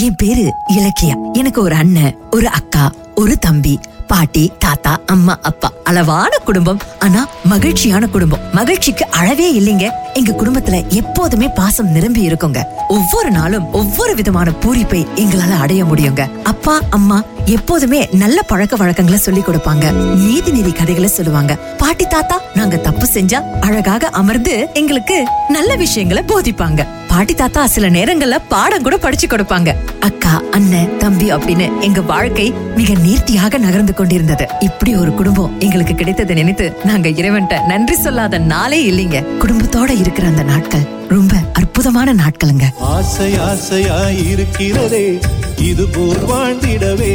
என் பேரு இலக்கியா. எனக்கு ஒரு அண்ணன் ஒரு அக்கா ஒரு தம்பி பாட்டி தாத்தா அம்மா அப்பா. அளவான குடும்பம் ஆனா மகிழ்ச்சியான குடும்பம். மகிழ்ச்சிக்கு அளவே இல்லைங்க. எங்க குடும்பத்துல எப்போதுமே பாசம் நிரம்பி இருக்குங்க. ஒவ்வொரு நாளும் ஒவ்வொரு விதமான பூரிப்பை எங்களால அடைய முடியுங்க. அப்பா அம்மா எப்போதுமே நல்ல பழக்க வழக்கங்களை சொல்லி கொடுப்பாங்க. நீதி நீதி கதைகளை சொல்லுவாங்க. பாட்டி தாத்தா நாங்க தப்பு செஞ்சா அழகாக அமர்ந்து எங்களுக்கு நல்ல விஷயங்களை போதிப்பாங்க. பாட்டி தாத்தா சில நேரங்கள்ல பாடம் கூட படிச்சு கொடுப்பாங்க. அக்கா அண்ணன் தம்பி அப்படின்னு எங்க வாழ்க்கை மிக நேர்த்தியாக நகர்ந்து கொண்டிருந்தது. இப்படி ஒரு குடும்பம் எங்களுக்கு கிடைத்ததை நினைத்து நாங்க இறைவன்ட்ட நன்றி சொல்லாத நாளே இல்லைங்க. குடும்பத்தோட இருக்கிற அந்த நாட்கள் ரொம்ப அற்புதமான நாட்களுங்க. ஆசை ஆசையா இருக்கிறதே இது போல் வாழ்ந்திடவே.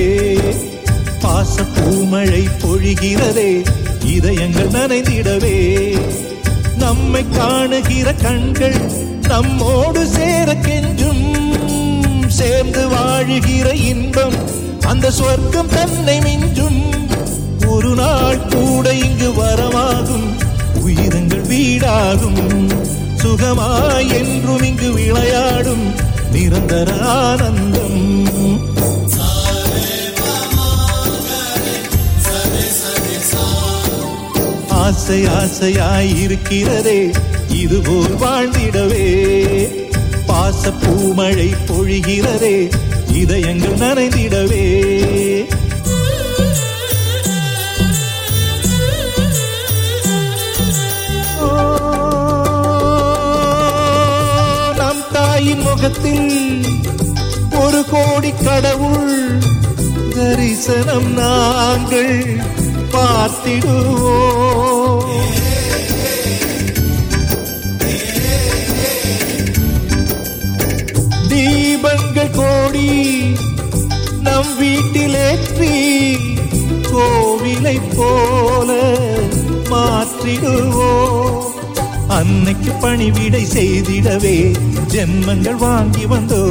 பாச பூமழை பொழிகிறதே இதயங்கள் நனைந்திடவே. நம்மை காணுகிற கண்கள் நம்மோடு சேர கெஞ்சும் சேர்ந்து வாழுகிற இன்பம் அந்த சொர்க்கம் தன்னை மிஞ்சும். ஒரு நாள் கூட இங்கு வரமாகும் உயிரங்கள் வீடாகும். சுகமாய் என்றும் இங்கு விளையாடும் நிரந்தர ஆனந்தம். ஆசை ஆசையாய் இருக்கிறதே இதுபோல் வாழ்ந்திடவே. பாச பூமழை பொழிகிறதே இதயங்கள் நனைந்திடவே. நம் தாயின் முகத்தில் ஒரு கோடி கடவுள் தரிசனம் நாங்கள் பார்த்திடுவோம். தீபங்கள் கோடி நம் வீட்டிலேற்றி கோவிலை போல மாற்றிடுவோம். அன்னைக்கு பணிவிடை செய்திடவே ஜென்மங்கள் வாங்கி வந்தோ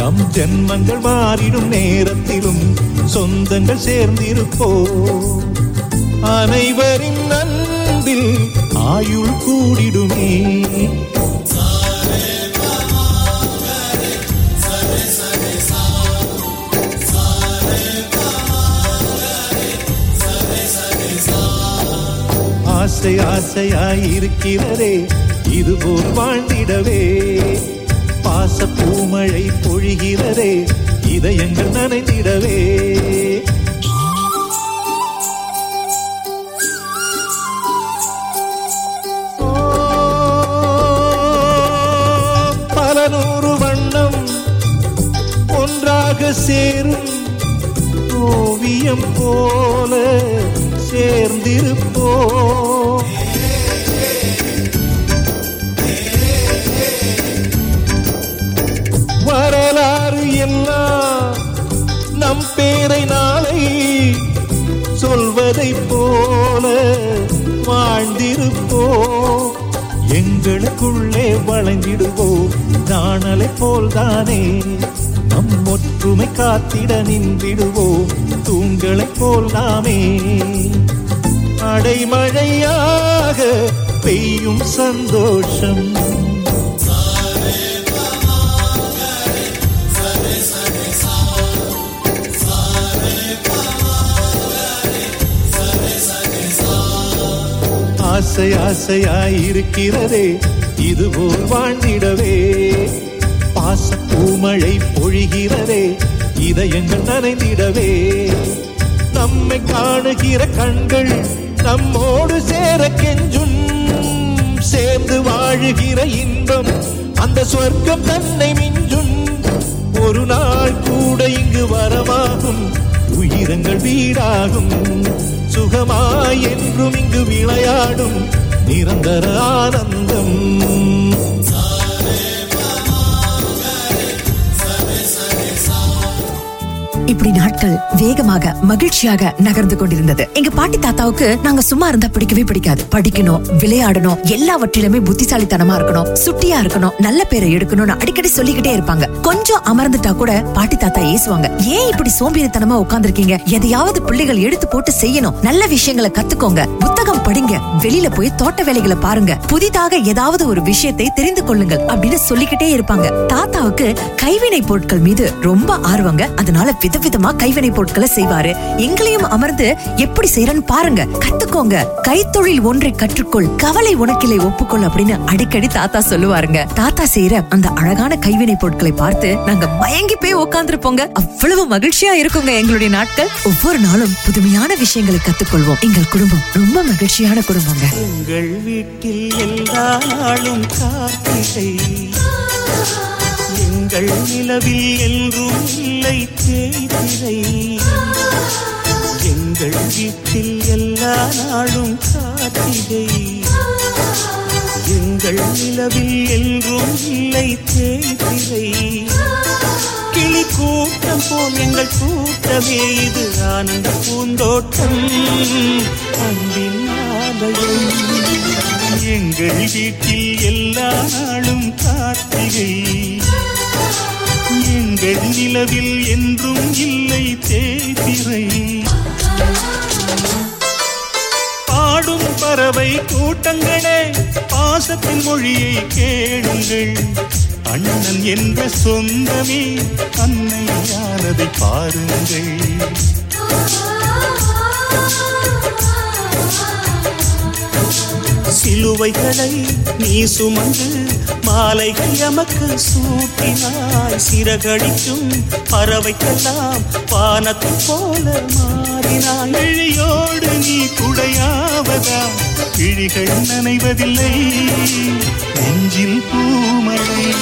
நம் ஜென்மங்கள் மாறிடும் நேரத்திலும் சொந்தங்கள் சேர்ந்திருப்போ அனைவரின் அன்பில் ஆயுள் கூடிடுமே. ஆசை ஆசையாய் இருக்கிறதே இதுபோல் வாழ்ந்திடவே. பாச பூமழை பொழிகிறதே இதயங்கள் நனைந்திடவே. பல நூறு வண்ணம் ஒன்றாக சேரும் ஓவியம் போல சேர்ந்திருப்போ நாணலை போல்தானே? நம் ஒற்றுமை காத்திட நின்றிடுவோம். தூங்களைப் போல் நாமே அடைமழையாக பெய்யும் சந்தோஷம். ஆசை ஆசையாயிருக்கிறதே. இதுபோல் வாழ்ந்திடவே. பாச பூமழை பொழிகிறதே இதயங்கள் நனைந்திடவே. நம்மை காணுகிற கண்கள் நம்மோடு சேர கெஞ்சும். சேர்ந்து வாழுகிற இன்பம் அந்த சொர்க்கம் தன்னை மிஞ்சும். ஒரு நாள் கூட இங்கு வரமாகும் உயிரங்கள் வீடாகும். சுகமாய் என்றும் இங்கு விளையாடும். நிரந்தர ஆனந்தம். இப்படி நாட்கள் வேகமாக மகிழ்ச்சியாக நகர்ந்து கொண்டிருந்தது. எங்க பாட்டி தாத்தாவுக்கு நாங்க சும்மா இருந்தா பிடிக்கவே பிடிக்காது. படிக்கணும் விளையாடணும் எல்லாவற்றிலுமே புத்திசாலித்தனமா இருக்கணும் சுட்டியா இருக்கணும் நல்ல பேரை எடுக்கணும்னு அடிக்கடி சொல்லிக்கிட்டே இருப்பாங்க. கொஞ்சம் அமர்ந்துட்டா கூட பாட்டி தாத்தா ஏசுவாங்க. ஏன் இப்படி சோம்பேறித்தனமா உட்கார்ந்துருக்கீங்க? எதையாவது பிள்ளைகள் எடுத்து போட்டு செய்யணும். நல்ல விஷயங்களை கத்துக்கோங்க. புத்தகம் படிங்க. வெளியில போய் தோட்ட வேலைகளை பாருங்க. புதிதாக ஏதாவது ஒரு விஷயத்தை தெரிந்து கொள்ளுங்கள் அப்படின்னு சொல்லிக்கிட்டே இருப்பாங்க. தாத்தாவுக்கு கைவினை பொருட்கள் மீது ரொம்ப ஆர்வங்க. அதனால விதவிதமா கைவினை பொருட்களை செய்வாரு. எங்களையும் அமர்ந்து எப்படி செய்யறன்னு பாருங்க. கத்துக்கோங்க. கைத்தொழில் ஒன்றை கற்றுக்கொள். கவலை உனக்கிலை ஒப்புக்கொள் அப்படின்னு அடிக்கடி தாத்தா சொல்லுவாருங்க. தாத்தா செய்யற அந்த அழகான கைவினை பொருட்களை பார்த்து நாங்க மயங்கி போய் உட்கார்ந்துருப்போங்க அவ்வளவு மகிழ்ச்சியா இருக்குங்க எங்களுடைய நாட்கள். ஒவ்வொரு நாளும் புதுமையான விஷயங்களை கத்துக்கொள்வோம். எங்கள் குடும்பம் ரொம்ப மகிழ்ச்சியான குடும்பங்க. உங்கள் வீட்டில் எல்லா நாளும் கார்த்திகை எங்கள் நிலவில் என்றும் இல்லை தேய்திரை. எங்கள் வீட்டில் எல்லா நாளும் காத்திரை. எங்கள் நிலவில் என்றும் இல்லை தேய்திரை. கிளி கூட்டம் போல் எங்கள் கூட்டமே இது. ஆனந்த பூந்தோட்டம். அன்பின் ஆலயம் எங்கள் வீட்டில் எல்லா நாளும் கார்த்திகை. எங்கள் நிலவில் என்றும் இல்லை தேய்திரை பாடும் பறவை கூட்டங்களே பாசத்தின் மொழியை கேளுங்கள். அண்ணன் என்ற சொந்தமே அன்னையானதை பாருங்கள். சிலுவைகளை நீ சுமந்து மாலைகள் எமக்கு சூட்டினாய். சிறகடிக்கும் பறவைக்கெல்லாம் வானத்தை போல மாறினாய். இழியோடு நீ குடையாவதா? இழிகள் நனைவதில்லை. நெஞ்சில் பூமழை.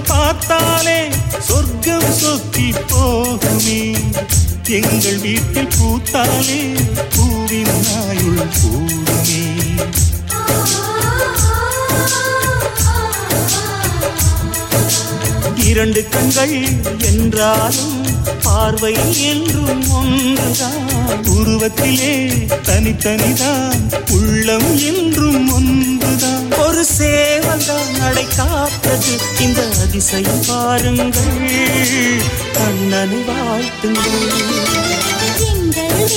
பார்த்தாலே சொர்க்கம் சொத்தி போகுமே. எங்கள் வீட்டில் பூத்தாலே பூவின் நாயுள் பூமே இரண்டு கண்கள் என்றாலும் பார்வை என்றும் ஒன்றுதான். உருவத்திலே தனித்தனிதான். உள்ளம் என்றும் ஒன்றுதான். ஒரு சேவல்தான் நடை காத்தது இந்த அதிசயம் பாருங்கள். கண்ணனை வாழ்த்துங்கள். எங்கள்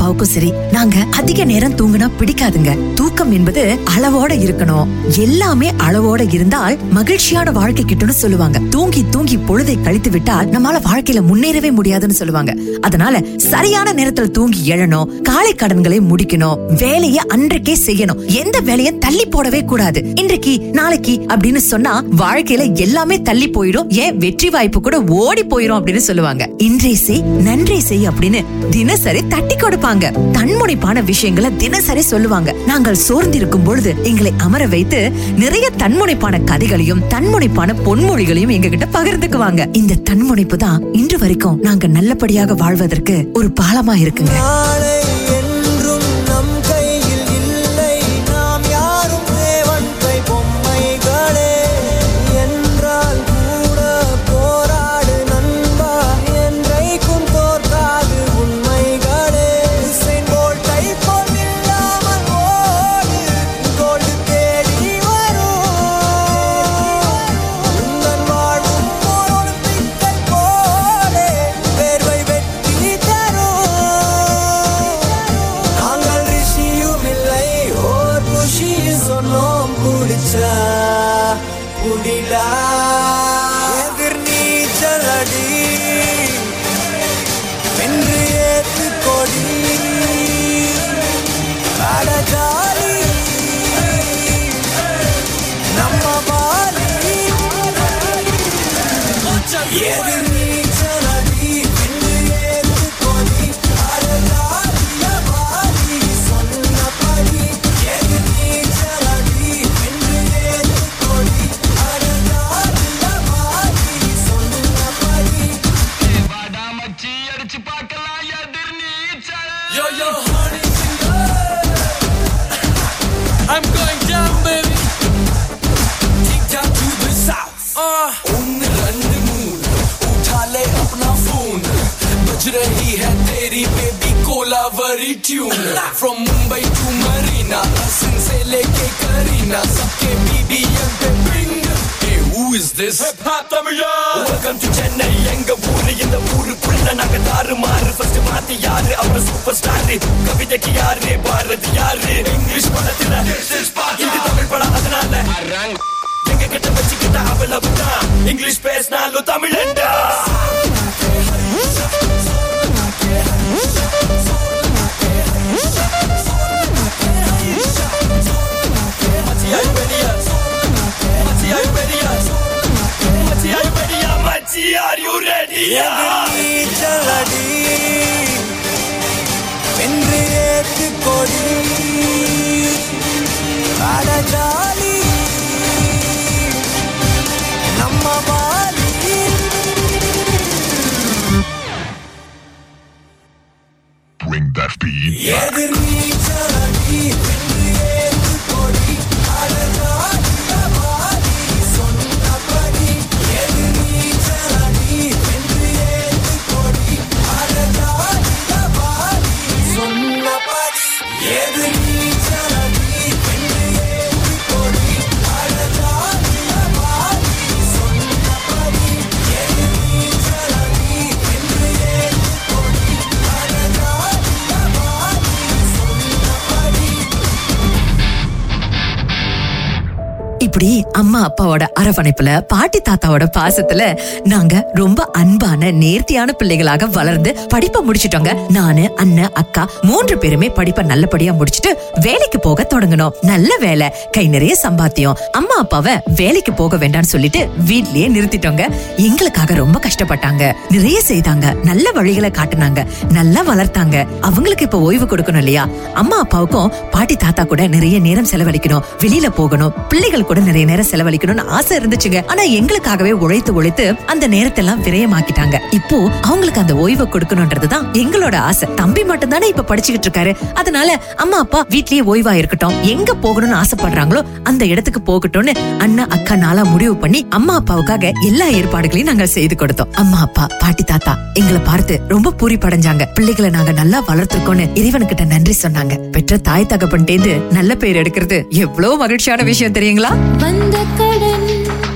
அப்பாவுக்கும் சரி நாங்க அதிக நேரம் தூங்கினா பிடிக்காதுங்க. தூக்கம் என்பது அளவோட இருக்கணும். எல்லாமே அளவோட இருந்தால் மகிழ்ச்சியான வாழ்க்கை கிட்டும்னு சொல்லுவாங்க. தூங்கி தூங்கி பொழுதை கழித்து விட்டால் நம்மளால வாழ்க்கையில முன்னேறவே முடியாதுன்னு சொல்லுவாங்க. அதனால சரியான நேரத்துல தூங்கி எழணும் காலை கடன்களை முடிக்கணும் வேலையை அன்றைக்கே செய்யணும். எந்த வேலையை தள்ளி போடவே கூடாது. இன்றைக்கு நாளைக்கு அப்படின்னு சொன்னா வாழ்க்கையில எல்லாமே தள்ளி போயிடும். ஏன்? வெற்றி வாய்ப்பு கூட ஓடி போயிரும் அப்படின்னு சொல்லுவாங்க. இன்றை செய் நன்றி செய் அப்படின்னு தினசரி தட்டி கொடுப்பாங்க. தன்முனைப்பான விஷயங்களை தினசரி சொல்லுவாங்க. நாங்கள் சோர்ந்திருக்கும் பொழுது எங்களை அமர வைத்து நிறைய தன்முனைப்பான கதைகளையும் தன்முனைப்பான பொன்மொழிகளையும் எங்ககிட்ட பகிர்ந்துக்குவாங்க. இந்த தன்முனைப்பு தான் இன்று வரைக்கும் நாங்க நல்லபடியாக வாழ்வதற்கு ஒரு பாலமா இருக்குங்க. नई tune from Mumbai to Marina Hasan से लेके करीना सबके बीबीएम पे bing Hey, who is this? Hip Hop Tamila. Welcome to Chennai. எங்க ஊரு இந்த ஊருக்குள்ள நாங்க தாறு மாறு ஃபர்ஸ்ட் மாத்தி யாரு அவர் சூப்பர் ஸ்டார் கவிதைக்கு யாரு பாரதி யாரு இங்கிலீஷ் படத்துல இது தமிழ் படம் அதனால எங்க கிட்ட வச்சுக்கிட்ட அவ்வளவுதான் இங்கிலீஷ் பேசினாலும் தமிழண்டா are you ready? நீச்சலடி வென்று ஏத்து கொடி அடஜாலி நம்ம Bring that beat. அம்மா அப்பாவோட அரவணைப்புல பாட்டி தாத்தாவோட பாசத்துல நாங்க ரொம்ப அன்பான நேர்த்தியான பிள்ளைகளாக வளர்ந்து படிப்பை முடிச்சிட்டோங்க. நானு அண்ணன் அக்கா மூன்று பேருமே படிப்பை நல்லபடியா முடிச்சிட்டு வேலைக்கு போக தொடங்கணும் நல்ல வேலை கை நிறைய சம்பாத்தியம். அம்மா அப்பாவை வேலைக்கு போக வேண்டாம்னு சொல்லிட்டு வீட்லயே நிறுத்திட்டோங்க. எங்களுக்காக ரொம்ப கஷ்டப்பட்டாங்க. நிறைய செய்தாங்க. நல்ல வழிகளை காட்டுனாங்க. நல்லா வளர்த்தாங்க. அவங்களுக்கு இப்ப ஓய்வு கொடுக்கணும் இல்லையா? அம்மா அப்பாவுக்கும் பாட்டி தாத்தா கூட நிறைய நேரம் செலவழிக்கணும். வெளியில போகணும். பிள்ளைகள் கூட நிறைய நேரம் செலவழிக்கணும்னு ஆசை இருந்துச்சுங்க. ஆனா எங்களுக்காகவே உழைத்து உழைத்து அந்த நேரத்தை எல்லாம் விரயமாக்கிட்டாங்க. இப்போ அவங்களுக்கு அந்த ஓய்வை கொடுக்கணும்ன்றதுதான் எங்களோட ஆசை. தம்பி மட்டும் தானே இப்ப படிச்சுக்கிட்டு இருக்காரு. அதனால அம்மா அப்பா வீட்லயே ஓய்வா இருக்கட்டும் எங்க போகணும்னு ஆசைப்படுறாங்களோ அந்த இடத்துக்கு போகட்டும்னு அண்ணா அக்கா நாளா முடிவு பண்ணி அம்மா அப்பாவுக்காக எல்லா ஏற்பாடுகளையும் நாங்க செய்து கொடுத்தோம். அம்மா அப்பா பாட்டி தாத்தா எங்களை பார்த்து ரொம்ப பூரி படைஞ்சாங்க பிள்ளைகளை நாங்க நல்லா வளர்த்திருக்கோம்னு இறைவனுக்கிட்ட நன்றி சொன்னாங்க. பெற்ற தாய் தகப்பன்டேந்து நல்ல பேர் எடுக்கிறது எவ்வளவு மகிழ்ச்சியான விஷயம் தெரியுங்களா? வந்த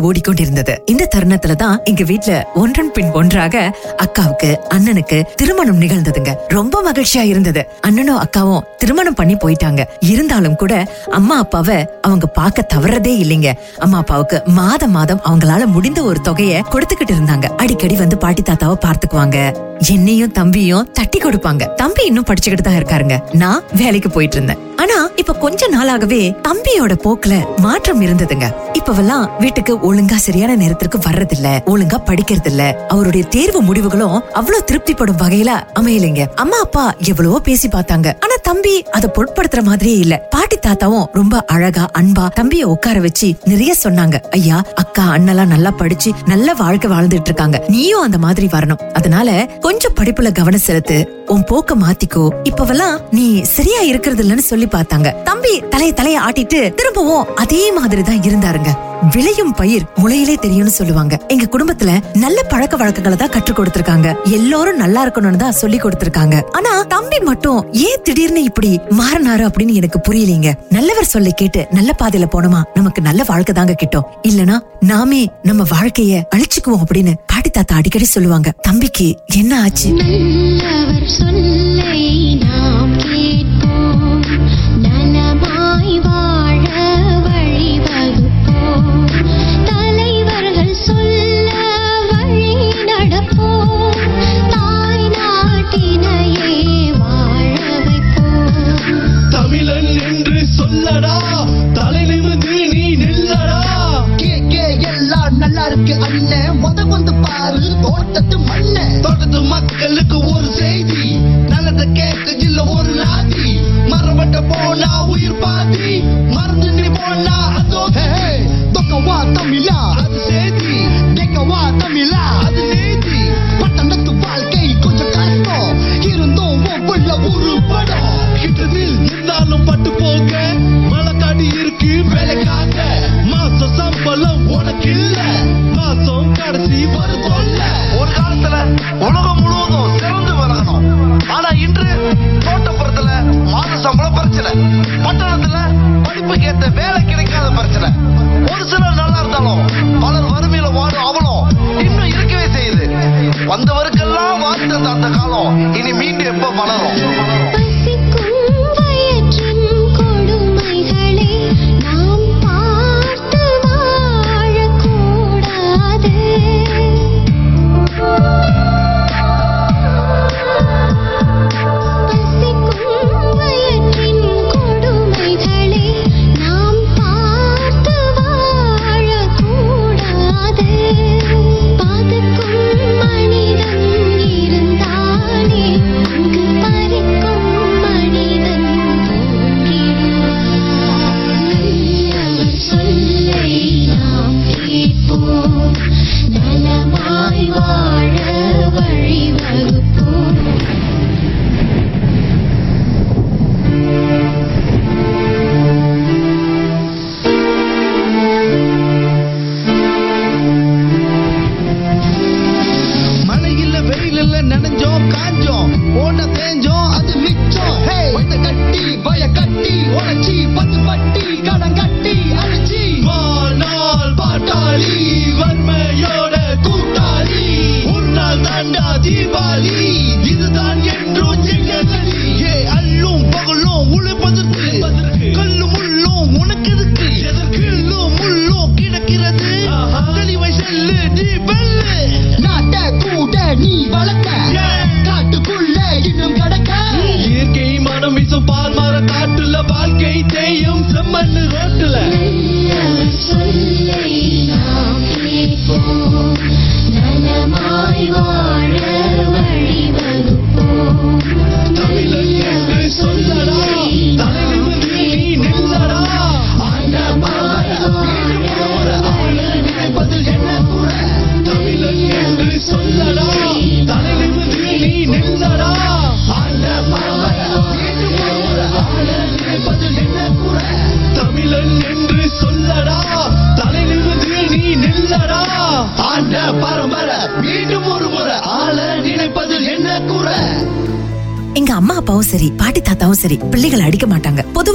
வேகமாக ஓடிக்கொண்டிருந்தது. இந்த தருணத்துல தான் எங்க வீட்டுல ஒன்றன் பின் ஒன்றாக அக்காவுக்கு அண்ணனுக்கு திருமணம் நிகழ்ந்ததுங்க. ரொம்ப மகிழ்ச்சியா இருந்தது. அண்ணனும் அக்காவும் திருமணம் பண்ணி போயிட்டாங்க. இருந்தாலும் கூட அம்மா அப்பாவை அவங்க பார்க்க தவறதே இல்லைங்க. அம்மா அப்பாவுக்கு மாதம் மாதம் அவங்களால முடிந்த ஒரு தொகையை கொடுத்துக்கிட்டு இருந்தாங்க. அடிக்கடி வந்து பாட்டி தாத்தாவை பார்த்துக்குவாங்க. என்னையும் தம்பியும் தட்டி கொடுப்பாங்க. தம்பி இன்னும் படிச்சுக்கிட்டு தான் இருக்காருங்க. நான் வேலைக்கு போயிட்டு இருந்தேன். ஆனா இப்ப கொஞ்ச நாளாகவே தம்பியோட போக்குல மாற்றம் இருந்ததுங்க. இப்பவெல்லாம் வீட்டுக்கு ஒழுங்கா சரியான நேரத்திற்கு வர்றதில்ல. ஒழுங்கா படிக்கிறது இல்ல அவருடைய தேர்வு முடிவுகளும் அவ்வளவு திருப்திப்படும் வகையில அமையலைங்க. அம்மா அப்பா எவ்வளவோ பேசி பார்த்தாங்க. ஆனா தம்பி அதை பொருட்படுத்துற மாதிரியே இல்ல. பாட்டி தாத்தாவும் ரொம்ப அழகா அன்பா தம்பிய உட்கார வச்சு நிறைய சொன்னாங்க. ஐயா அக்கா அண்ணெல்லாம் நல்லா படிச்சு நல்ல வாழ்க்கை வாழ்ந்துட்டு இருக்காங்க. நீயும் அந்த மாதிரி வரணும். அதனால கொஞ்சம் படிப்புல கவனம் செலுத்து. உன் போக்க மாத்திக்கோ. இப்பவெல்லாம் நீ சரியா இருக்கிறது இல்லன்னு சொல்லி பார்த்தாங்க. தம்பி தலைய தலைய ஆட்டிட்டு திரும்பவும் அதே மாதிரி தான் இருந்தாருங்க. விளையும் பயிர் முளையிலே தெரியும்னு சொல்லுவாங்க. எங்க குடும்பத்துல நல்ல பழக்க வழக்கங்களை தான் கற்றுக் கொடுத்திருக்காங்க. எல்லாரும் நல்லா இருக்கணும்னு தான் சொல்லி கொடுத்திருக்காங்க. ஆனா தம்பி மட்டும் ஏன் திடீர்னு இப்படி மாறினாரு அப்படின்னு எனக்கு புரியலீங்க. நல்லவர் சொல்லி கேட்டு நல்ல பாதையில போனோமா நமக்கு நல்ல வாழ்க்கை தாங்க கிட்டோம். இல்லனா நாமே நம்ம வாழ்க்கைய அழிச்சுக்குவோம் அப்படின்னு பாட்டி தாத்தா அடிக்கடி சொல்லுவாங்க. தம்பிக்கு என்ன ஆச்சு? நல்லவர் சொல்லை நாம் கேட்டு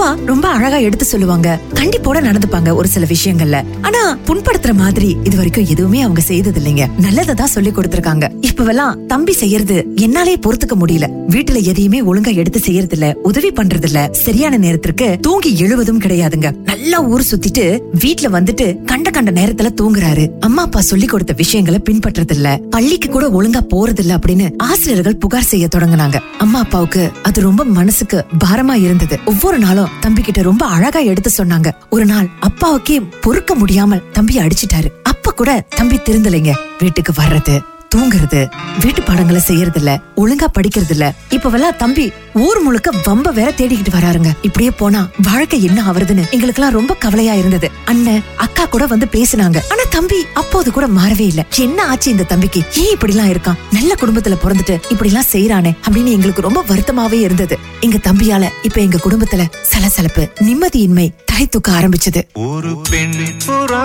அம்மா ரொம்ப அழகா எடுத்து சொல்லுவாங்க. கண்டிப்போட நடந்துப்பாங்க ஒரு சில விஷயங்கள்ல. ஆனா புண்படுத்துற மாதிரி இது வரைக்கும் எதுவுமே அவங்க செய்தது இல்லைங்க நல்லதான் சொல்லி கொடுத்திருக்காங்க. இப்பவெல்லாம் தம்பி செய்யறது என்னாலே பொறுத்துக்க முடியல. வீட்டுல எதையுமே ஒழுங்கா எடுத்து செய்யறது இல்ல உதவி பண்றது இல்ல சரியான நேரத்திற்கு தூங்கி எழுவதும் கிடையாதுங்க. நல்லா ஊர் சுத்திட்டு வீட்டுல வந்துட்டு கண்ட கண்ட நேரத்துல தூங்குறாரு. அம்மா அப்பா சொல்லி கொடுத்த விஷயங்களை பின்பற்றது இல்ல பள்ளிக்கு கூட ஒழுங்கா போறது இல்ல அப்படின்னு ஆசிரியர்கள் புகார் செய்ய தொடங்குனாங்க. அம்மா அப்பாவுக்கு அது ரொம்ப மனசுக்கு பாரமா இருந்தது. ஒவ்வொரு நாளும் தம்பி கிட்ட ரொம்ப அழகா எடுத்து சொன்னாங்க. ஒரு நாள் அப்பாவுக்கே பொறுக்க முடியாமல் தம்பி அடிச்சிட்டாரு. அப்ப கூட தம்பி திருந்தலைங்க. வீட்டுக்கு வர்றது. தூங்குறது வீட்டு பாடங்களை செய்யறது இல்ல ஒழுங்கா படிக்கிறது இல்ல இப்பவெல்லாம் தம்பி ஊர் முழுக்க வம்ப வேற தேடிக்கிட்டு வராருங்க. இப்படியே போனா வாழ்க்கை என்ன ஆவறதுன்னு எங்களுக்கெல்லாம் ரொம்ப கவலையா இருந்தது. அண்ணன் அக்கா கூட வந்து பேசினாங்க. ஆனா தம்பி அப்போது கூட மாறவே இல்ல. என்ன ஆச்சு இந்த தம்பிக்கு? ஏன் இப்படி எல்லாம் இருக்கான்? நல்ல குடும்பத்துல பிறந்துட்டு இப்படி எல்லாம் செய்யறானே அப்படின்னு எங்களுக்கு ரொம்ப வருத்தமாவே இருந்தது. எங்க தம்பியால இப்ப எங்க குடும்பத்துல சலசலப்பு நிம்மதியின்மை தலை தூக்க ஆரம்பிச்சது. ஒரு பெண் புறா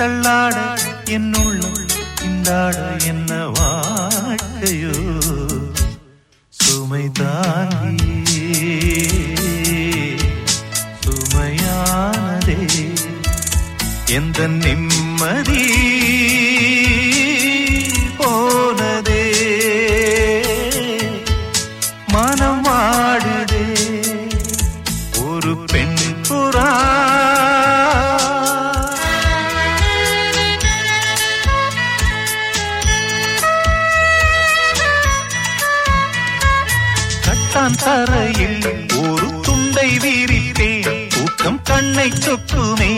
கண்ணீரில் தள்ளாட என்னுள்ளும் இந்தாட என்ன வாழ்க்கையோ? சுமை தாங்கி சுமையானதே. எந்த நிம்மதியே தான் தரையில் ஒரு துண்டை விரித்தேன். தூக்கம் கண்ணை சொக்குமே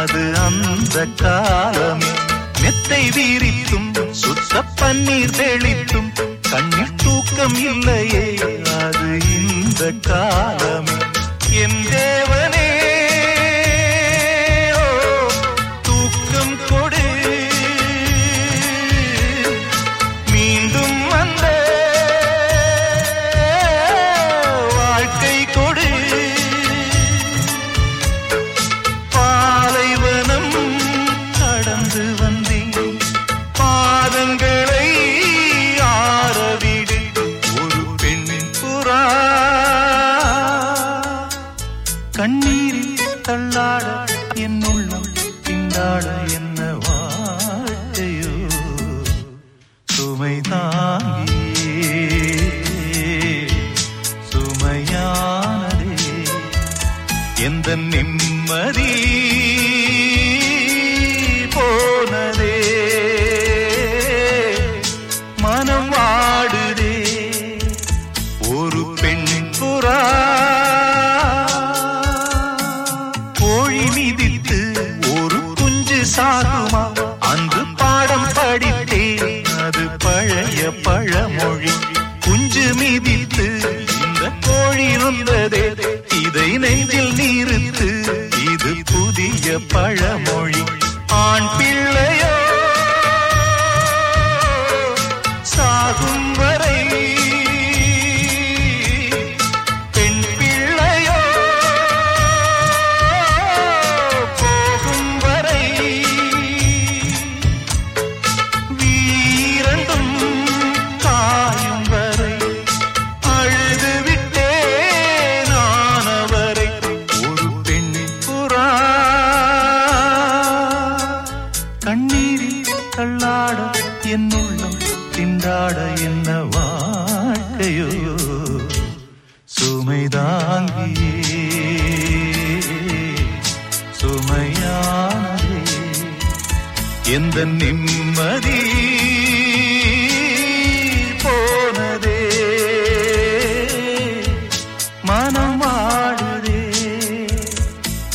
அது அந்த காலமே. மெத்தை வீரித்தும் சுத்த பன்னீர் தெளித்தும் கண்ணில் தூக்கம் இல்லையே அது இந்த காலமே. என் தேவனே சாகுமா? அங்கு பாடம் படித்தேன். அது பழைய பழமொழி. குஞ்சு மிதித்து இந்த கோழி நொந்ததே இதை நெஞ்சில் நீருத்து இது புதிய பழமொழி. ஆண் பிள்ளையோ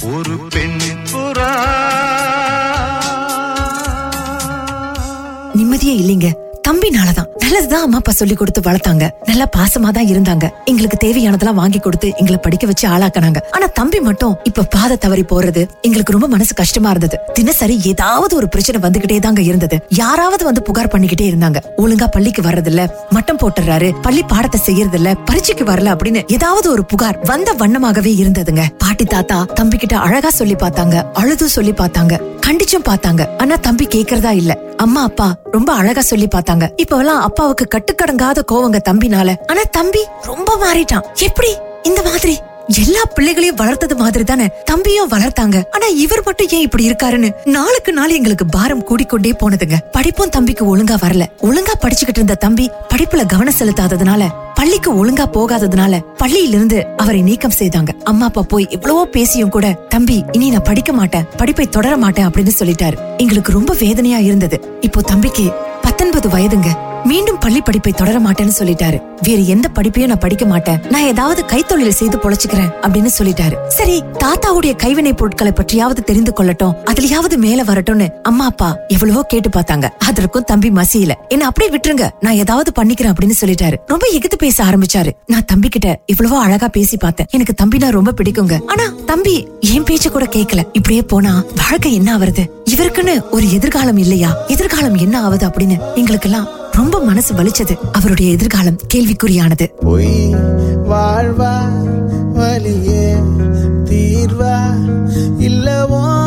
ஒரு பெண் புறா. நிம்மதியே இல்லைங்க. தம்பினாலதான். நல்லதுதான் அம்மா அப்பா சொல்லி கொடுத்து வளர்த்தாங்க. நல்லா பாசமா தான் இருந்தாங்க. எங்களுக்கு தேவையானதெல்லாம் வாங்கி கொடுத்து எங்களை படிக்க வச்சு ஆளாக்குனாங்க. ஆனா தம்பி மட்டும் இப்ப பாதை தவறி போறது எங்களுக்கு ரொம்ப மனசு கஷ்டமா இருந்தது. தினசரி ஏதாவது ஒரு பிரச்சனை வந்துகிட்டே தாங்க இருந்தது. யாராவது வந்து புகார் பண்ணிக்கிட்டே இருந்தாங்க. ஒழுங்கா பள்ளிக்கு வர்றதில்ல மட்டம் போட்டுறாரு பள்ளி பாடத்தை செய்யறது இல்ல பரீட்சைக்கு வரல அப்படின்னு ஏதாவது ஒரு புகார் வந்த வண்ணமாகவே இருந்ததுங்க. பாட்டி தாத்தா தம்பி கிட்ட அழகா சொல்லி பார்த்தாங்க அழுது சொல்லி பார்த்தாங்க கண்டிச்சும் பார்த்தாங்க. ஆனா தம்பி கேக்குறதா இல்ல. அம்மா அப்பா ரொம்ப அழகா சொல்லி பார்த்தாங்க. இப்ப எல்லாம் அப்பாவுக்கு கட்டுக்கடங்காத கோவங்க தம்பினால. ஆனா தம்பி ரொம்ப மாறிட்டான். எப்படி? இந்த மாதிரி. எல்லா பிள்ளைகளையும் வளர்த்தது மாதிரி தானே. தம்பியும் வளர்த்தாங்க. ஆனா இவர் மட்டும் ஏன் இப்படி இருக்காருன்னு நாளுக்கு நாள் எங்களுக்கு பாரம் கூடிக்கொண்டே போனதுங்க. படிப்பும் தம்பிக்கு ஒழுங்கா வரல. ஒழுங்கா படிச்சுக்கிட்டு இருந்த தம்பி படிப்புல கவனம் செலுத்தாததுனால பள்ளிக்கு ஒழுங்கா போகாததுனால பள்ளியிலிருந்து அவரை நீக்கம் செய்தாங்க. அம்மா அப்பா போய் எவ்வளவோ பேசியும் கூட தம்பி இனி நான் படிக்க மாட்டேன். படிப்பை தொடர மாட்டேன் அப்படின்னு சொல்லிட்டாரு. எங்களுக்கு ரொம்ப வேதனையா இருந்தது. இப்போ தம்பிக்கு பத்தொன்பது வயதுங்க. மீண்டும் பள்ளி படிப்பை தொடர மாட்டேன்னு சொல்லிட்டாரு. வேறு எந்த படிப்பையும் நான் படிக்க மாட்டேன். நான் ஏதாவது கைத்தொழில் செய்து பொழைச்சுக்கிறேன் அப்படின்னு சொல்லிட்டாரு. சரி தாத்தாவுடைய கைவினை பொருட்களை பற்றியாவது தெரிந்து கொள்ளட்டும். அதுலயாவது மேல வரட்டும்னு அம்மா அப்பா எவ்வளவோ கேட்டு பார்த்தாங்க. அதற்கும் தம்பி மசியல. என்ன அப்படியே விட்டுருங்க. நான் ஏதாவது பண்ணிக்கிறேன் அப்படின்னு சொல்லிட்டாரு. ரொம்ப எகுத்து பேச ஆரம்பிச்சாரு. நான் தம்பி கிட்ட இவ்வளவோ அழகா பேசி பார்த்தேன். எனக்கு தம்பினா ரொம்ப பிடிக்குங்க. ஆனா தம்பி என் பேச்ச கூட கேட்கல இப்படியே போனா வாழ்க்கை என்ன ஆவறது? இவருக்குன்னு ஒரு எதிர்காலம் இல்லையா? எதிர்காலம் என்ன ஆகுது அப்படின்னு எங்களுக்கெல்லாம் ரொம்ப மனசு வலிச்சது. அவருடைய எதிர்காலம் கேள்விக்குறியானது. பொய் வாழ்வா வலியே தீர்வா இல்லவோ?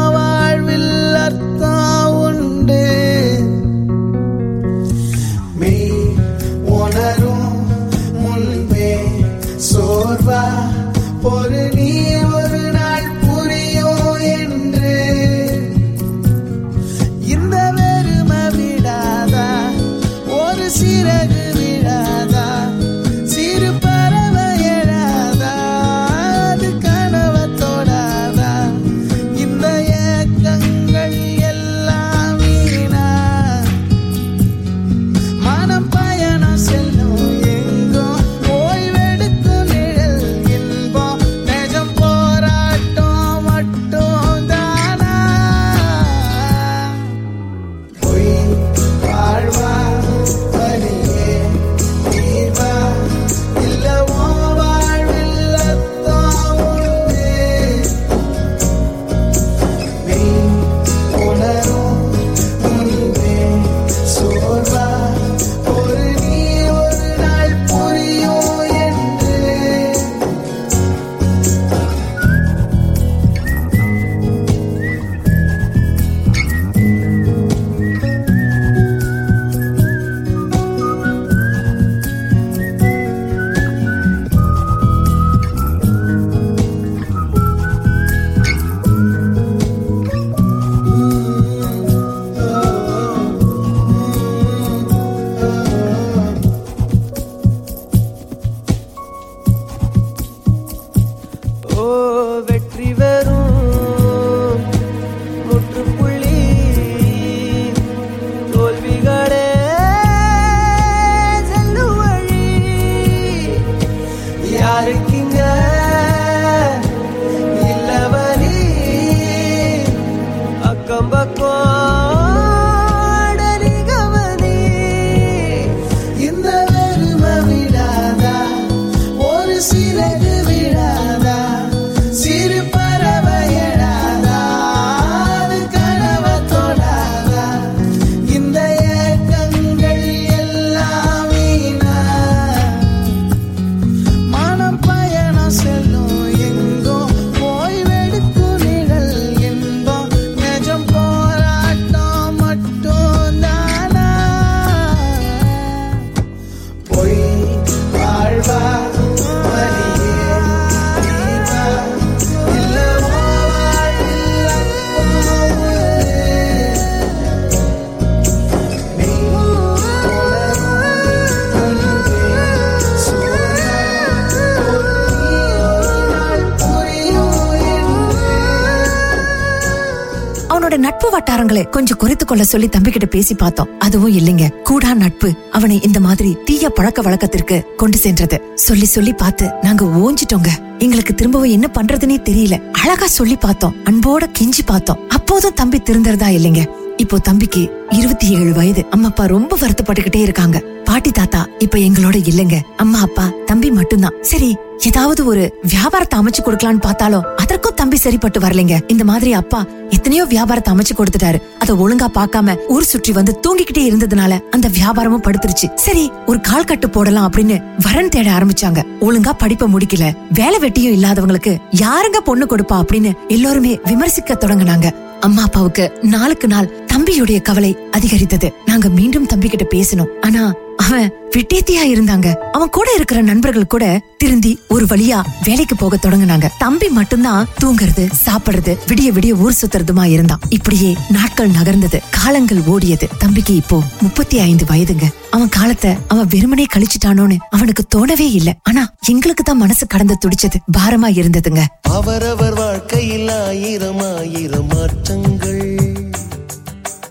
கொள்ள சொல்லி தம்பி கிட்ட பேசி பார்த்தோம். அதுவும் இல்லைங்க. கூடா நட்பு. அவனை இந்த மாதிரி தீய பழக்க வழக்கத்திற்கு கொண்டு சென்றது. சொல்லி சொல்லி பார்த்து நாங்க ஓஞ்சிட்டோங்க. எங்களுக்கு திரும்பவும் என்ன பண்றதுனே தெரியல. அழகா சொல்லி பார்த்தோம். அன்போட கெஞ்சி பார்த்தோம். அப்போதும் தம்பி திருந்தறதா இல்லைங்க. இப்போ தம்பிக்கு இருபத்தி ஏழு வயது. அம்மா அப்பா ரொம்ப வருத்தப்பட்டுகிட்டே இருக்காங்க. பாட்டி பாட்டி தாத்தா இப்ப எங்களோட இல்லைங்க. அம்மா அப்பா தம்பி மட்டும்தான். சரி ஏதாவது ஒரு வியாபாரத்தை அமைச்சு கொடுக்கலான்னு பார்த்தாலும் அதற்கும் தம்பி சரிப்பட்டு வரலைங்க. இந்த மாதிரி அப்பா எத்தனையோ வியாபாரத்தை அமைச்சு கொடுத்துட்டாரு. அதை ஒழுங்கா பாக்காம ஊர் சுற்றி வந்து தூங்கிக்கிட்டே இருந்ததுனால அந்த வியாபாரமும் படுத்துருச்சு. சரி ஒரு கால் கட்டு போடலாம் அப்படின்னு வரன் தேட ஆரம்பிச்சாங்க. ஒழுங்கா படிப்பை முடிக்கல. வேலை வெட்டியும் இல்லாதவங்களுக்கு யாருங்க பொண்ணு கொடுப்பா அப்படின்னு எல்லாருமே விமர்சிக்க தொடங்குனாங்க. அம்மா அப்பாவுக்கு நாளுக்கு நாள் தம்பியுடைய கவலை அதிகரித்தது. நாங்க மீண்டும் தம்பி கிட்ட பேசணும். ஆனா அவன் விட்டேத்தியா இருந்தாங்க. அவன் கூட இருக்கிற நண்பர்கள் கூட திருந்தி ஒரு வழியா வேலைக்கு போக தொடங்குனாங்க. தம்பி மட்டும்தான் தூங்குறது சாப்பிடுறது விடிய விடிய ஊர் சுத்துறதுமா இருந்தான். இப்படியே நாட்கள் நகர்ந்தது. காலங்கள் ஓடியது. தம்பிக்கு இப்போ முப்பத்தி ஐந்து வயதுங்க. அவன் காலத்தை அவன் வெறுமனே கழிச்சிட்டானோன்னு அவனுக்கு தோணவே இல்ல. ஆனா எங்களுக்கு தான் மனசு கடந்து துடிச்சது. பாரமா இருந்ததுங்க. அவரவர் வாழ்க்கையில் ஆயிரம் ஆயிரம் மாற்றங்கள்.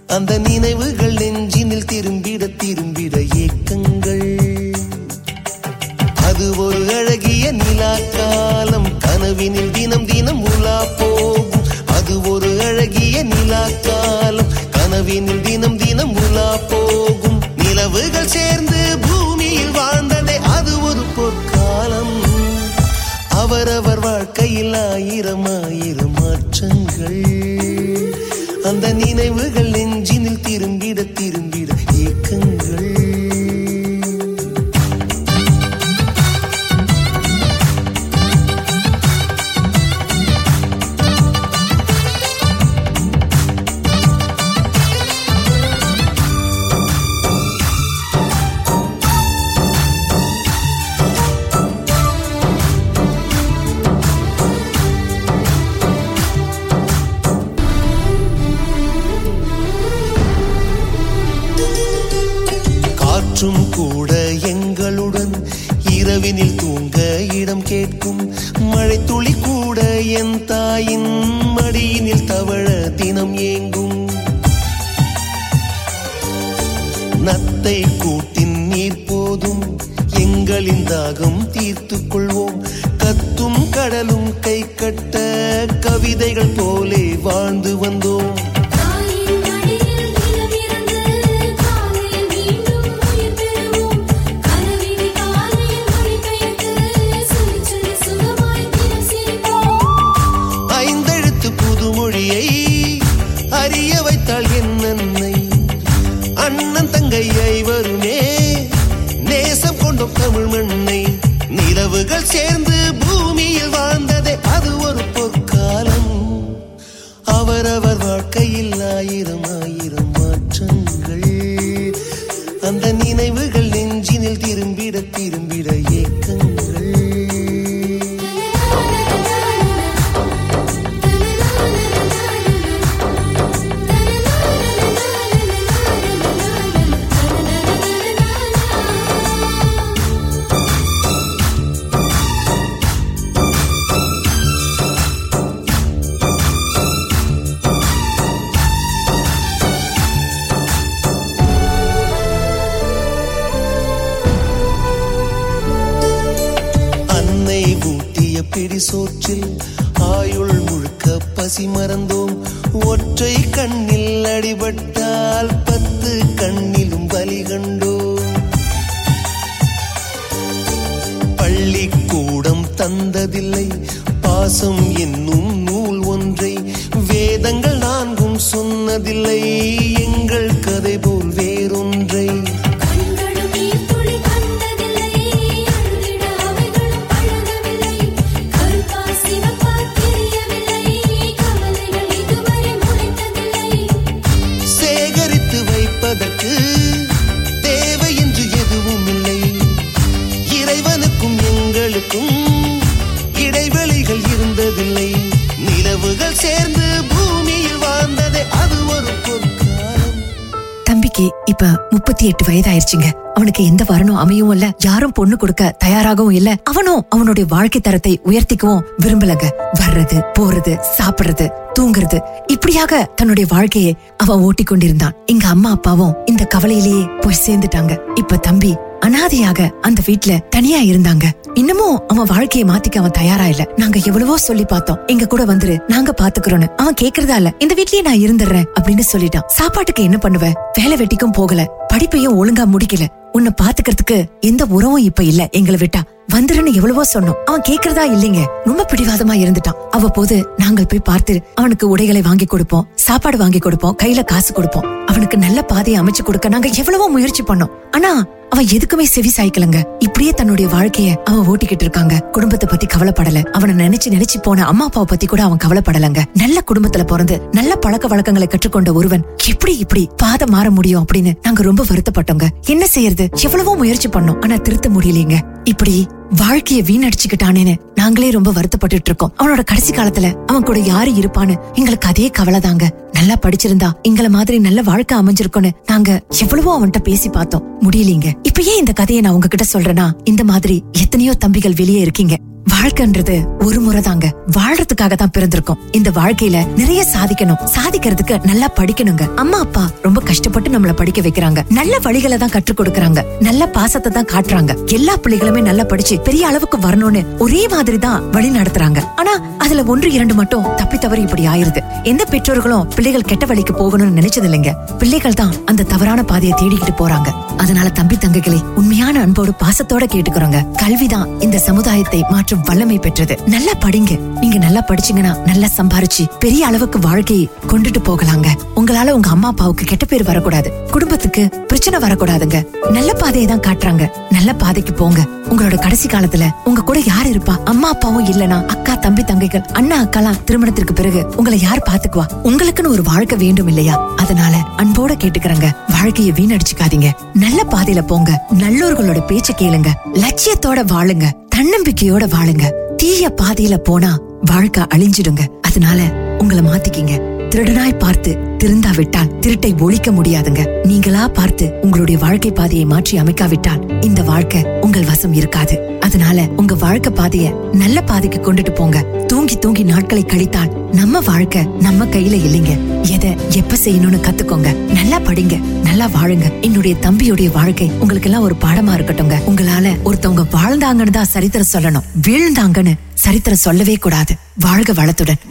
அந்த நினைவுகள் நெஞ்சினில் திரும்பிட திரும்பி ஒரு அழகிய நிலா காலம் கனவினில் தினம் தினம் உலா போகும். அது ஒரு அழகிய நிலா காலம் கனவினில் தினம் தினம் உலா போகும். நிலவுகள் சேர்ந்து பூமியில் வாழ்ந்ததே அது ஒரு பொற்காலம். அவரவர் வாழ்க்கையில் ஆயிரம் ஆயிரம் மாற்றங்கள். அந்த நினைவுகள் நெஞ்சினில் திரும்பிட திரும்பி அறிய வயதாயிருச்சுங்க. அவனுக்கு எந்த வரணும் அமையும் இல்ல யாரும் பொண்ணு கொடுக்க தயாராகவும் இல்ல. அவனும் அவனுடைய வாழ்க்கை தரத்தை உயர்த்திக்கவும் விரும்பலங்க. வர்றது போறது சாப்பிடுறது தூங்குறது இப்படியாக தன்னுடைய வாழ்க்கையை அவன் ஓட்டிக் கொண்டிருந்தான் எங்க அம்மா அப்பாவும் இந்த கவலையிலேயே போய் சேர்ந்துட்டாங்க. இப்ப தம்பி அனாதையாக அந்த வீட்ல தனியா இருந்தாங்க. இன்னமும் அவன் வாழ்க்கையை மாத்திக்க அவன் தயாரா இல்ல. நாங்க எவ்வளவோ சொல்லி பார்த்தோம். எங்க கூட வந்துரு நாங்க பாத்துக்கிறோன்னு. அவன் கேக்குறதா இல்ல. இந்த வீட்லயே நான் இருந்துடுறேன் அப்படின்னு சொல்லிட்டான். சாப்பாட்டுக்கு என்ன பண்ணுவ? வேலை வெட்டிக்கும் போகல. படிப்பையும் ஒழுங்கா முடிக்கல. உன்னை பாத்துக்கிறதுக்கு எந்த உறவும் இப்ப இல்ல. எங்களை விட்டா. வந்துருன்னு எவ்வளவோ சொன்னோம். அவன் கேக்குறதா இல்லைங்க. ரொம்ப பிடிவாதமா இருந்துட்டான். அவ்வப்போது நாங்கள் போய் பார்த்து அவனுக்கு உடைகளை வாங்கி கொடுப்போம். சாப்பாடு வாங்கி கொடுப்போம். கையில காசு கொடுப்போம். அவனுக்கு நல்ல பாதையை அமைச்சு கொடுக்க நாங்க எவ்வளவோ முயற்சி பண்ணோம். ஆனா அவன் எதுக்குமே செவி சாய்க்கலங்க. இப்படியே தன்னுடைய வாழ்க்கைய அவன் ஓட்டிக்கிட்டு இருக்காங்க. குடும்பத்தை பத்தி கவலைப்படல. அவனை நினைச்சு நினைச்சு போன அம்மா அப்பாவை பத்தி கூட அவன் கவலைப்படலங்க. நல்ல குடும்பத்துல பிறந்து நல்ல பழக்க வழக்கங்களை கற்றுக்கொண்ட ஒருவன் எப்படி இப்படி பாதை மாற முடியும் அப்படின்னு நாங்க ரொம்ப வருத்தப்பட்டோங்க. என்ன செய்யறது? எவ்வளவோ முயற்சி பண்ணோம் ஆனா திருத்த முடியலீங்க. இப்படி வாழ்க்கைய வீணடிச்சுக்கிட்டானேன்னு நாங்களே ரொம்ப வருத்தப்பட்டுட்டு இருக்கோம். அவனோட கடைசி காலத்துல அவன் கூட யாரு இருப்பான்னு எங்களுக்கு அதே கவலைதாங்க நல்லா படிச்சிருந்தா எங்கள மாதிரி நல்ல வாழ்க்கை அமைஞ்சிருக்கும்னு நாங்க எவ்வளவோ அவன்கிட்ட பேசி பார்த்தோம். முடியலீங்க. இப்ப ஏன் இந்த கதையை நான் உங்ககிட்ட சொல்றேன்னா இந்த மாதிரி எத்தனையோ தம்பிகள் வெளியே இருக்கீங்க. வாழ்க்கைன்றது ஒரு முறைதாங்க. வாழ்றதுக்காக தான் பிறந்திருக்கோம். இந்த வாழ்க்கையில நிறைய சாதிக்கணும். சாதிக்கிறதுக்கு நல்லா படிக்கணுங்க. அம்மா அப்பா ரொம்ப கஷ்டப்பட்டு நம்மள படிக்க வைக்கிறாங்க. நல்ல வழிகளை தான் கற்றுக் கொடுக்கறாங்க. நல்ல பாசத்தை தான் காட்டுறாங்க. எல்லா பிள்ளைகளுமே நல்லா படிச்சு பெரிய அளவுக்கு வரணும்னு ஒரே மாதிரி தான் வழி நடத்துறாங்க. ஆனா அதுல ஒன்று இரண்டு மட்டும் தப்பி தவறி இப்படி ஆயிருது. எந்த பெற்றோர்களும் பிள்ளைகள் கெட்ட வழிக்கு போகணும்னு நினைச்சது இல்லைங்க பிள்ளைகள் தான் அந்த தவறான பாதையை தேடிக்கிட்டு போறாங்க. அதனால தம்பி தங்கைகளை உண்மையான அன்போடு பாசத்தோட கேட்டுக்கிறோங்க. கல்விதான் இந்த சமுதாயத்தை மாற்றும் வல்லமை பெற்றது. நல்லா படிங்க. நீங்க நல்லா படிச்சீங்கன்னா நல்லா சம்பாரிச்சு பெரிய அளவுக்கு வாழ்க்கையை கொண்டுட்டு போகலாங்க. உங்களால உங்க அம்மா அப்பாவுக்கு கெட்ட பேர் வரக்கூடாது. குடும்பத்துக்கு பிரச்சனை வரக்கூடாதுங்க. நல்ல பாதையை தான் காட்டுறாங்க. நல்ல பாதைக்கு போங்க. உங்களோட கடைசி காலத்துல உங்க கூட யார் இருப்பா? அம்மா அப்பாவும் இல்லனா அக்கா தம்பி தங்கைகள் அண்ணா அக்காலாம் திருமணத்திற்கு பிறகு உங்களை யார் பாத்துக்குவா உங்களுக்குன்னு ஒரு வாழ்க்கை வேண்டும் இல்லையா? அதனால அன்போட கேட்டுக்கிறங்க. வாழ்க்கைய வீணடிச்சுக்காதீங்க. நல்ல பாதையில போங்க. நல்லோர்களோட பேச்ச கேளுங்க. லட்சியத்தோட வாழுங்க. தன்னம்பிக்கையோட வாழுங்க. தீய பாதையில போனா வாழ்க்கை அழிஞ்சிடுங்க. அதனால உங்களை மாத்திக்கிங்க. திருடனாய் பார்த்து திருந்தா விட்டால் திருட்டை ஒழிக்க முடியாதுங்க. நீங்களா பார்த்து உங்களுடைய வாழ்க்கை பாதையை மாற்றி அமைக்காவிட்டால் இந்த வாழ்க்கை உங்கள் வசம் இருக்காது. அதனால உங்க வாழ்க்கை பாதைய நல்ல பாதைக்கு கொண்டுட்டு போங்க. தூங்கி தூங்கி நாட்களை கழித்தால் நம்ம வாழ்க்கை நம்ம கையில இல்லைங்க. எதை எப்ப செய்யணும்னு கத்துக்கோங்க. நல்லா படிங்க நல்லா வாழுங்க. என்னுடைய தம்பியுடைய வாழ்க்கை உங்களுக்கு எல்லாம் ஒரு பாடமா இருக்கட்டும்ங்க. உங்களால ஒருத்தவங்க வாழ்ந்தாங்கன்னு தான் சரித்திரம் சொல்லணும். வீழ்ந்தாங்கன்னு சரித்திரம் சொல்லவே கூடாது. வாழ்க வளத்துடன்.